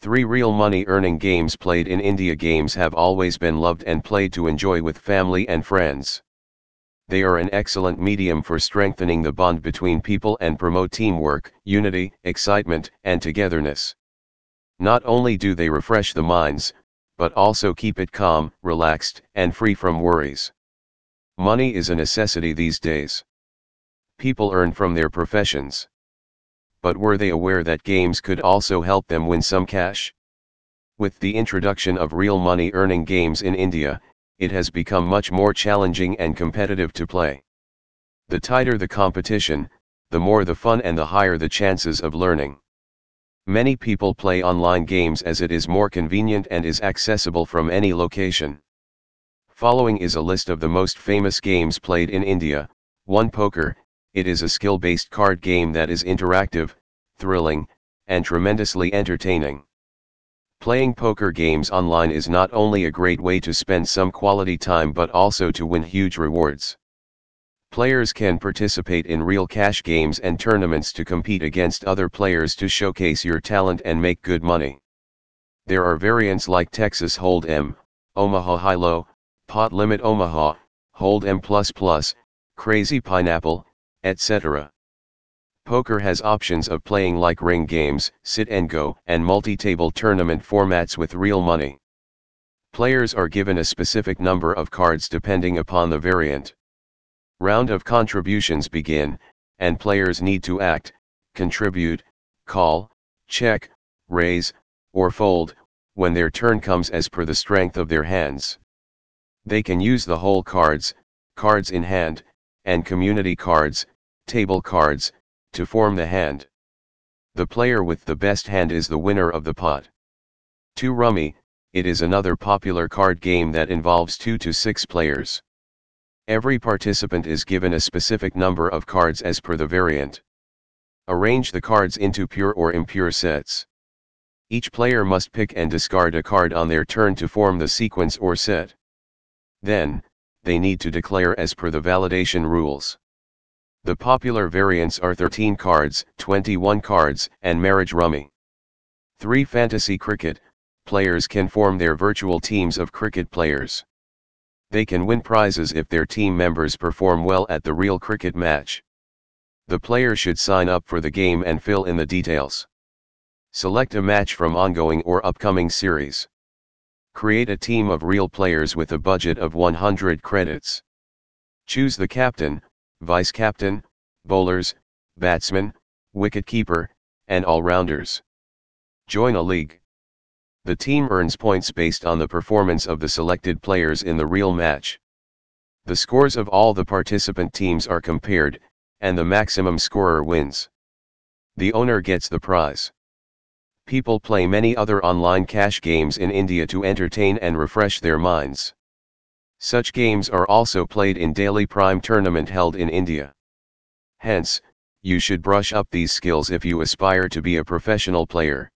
Three real money earning games played in India games have always been loved and played to enjoy with family and friends. They are an excellent medium for strengthening the bond between people and promote teamwork, unity, excitement, and togetherness. Not only do they refresh the minds, but also keep it calm, relaxed, and free from worries. Money is a necessity these days. People earn from their professions but were they aware that games could also help them win some cash? With the introduction of real money earning games in India, it has become much more challenging and competitive to play. The tighter the competition, the more the fun and the higher the chances of learning. Many people play online games as it is more convenient and is accessible from any location. Following is a list of the most famous games played in India, 1 Poker, it is a skill-based card game that is interactive, thrilling, and tremendously entertaining. Playing poker games online is not only a great way to spend some quality time but also to win huge rewards. Players can participate in real cash games and tournaments to compete against other players to showcase your talent and make good money. There are variants like Texas Hold'em, Omaha High-Low, Pot Limit Omaha, Hold'em Crazy Pineapple, etc. Poker has options of playing like ring games, sit and go, and multi-table tournament formats with real money. Players are given a specific number of cards depending upon the variant. Round of contributions begin, and players need to act, contribute, call, check, raise, or fold, when their turn comes as per the strength of their hands. They can use the hole cards, cards in hand, and community cards, table cards, to form the hand. The player with the best hand is the winner of the pot. 2 Rummy, it is another popular card game that involves 2 to 6 players. Every participant is given a specific number of cards as per the variant. Arrange the cards into pure or impure sets. Each player must pick and discard a card on their turn to form the sequence or set. Then, they need to declare as per the validation rules. The popular variants are 13 cards, 21 cards, and marriage rummy. 3. Fantasy cricket, players can form their virtual teams of cricket players. They can win prizes if their team members perform well at the real cricket match. The player should sign up for the game and fill in the details. Select a match from ongoing or upcoming series. Create a team of real players with a budget of 100 credits. Choose the captain, vice captain, bowlers, batsmen, wicket-keeper, and all-rounders. Join a league. The team earns points based on the performance of the selected players in the real match. The scores of all the participant teams are compared, and the maximum scorer wins. The owner gets the prize. People play many other online cash games in India to entertain and refresh their minds. Such games are also played in daily prime tournament held in India. Hence, you should brush up these skills if you aspire to be a professional player.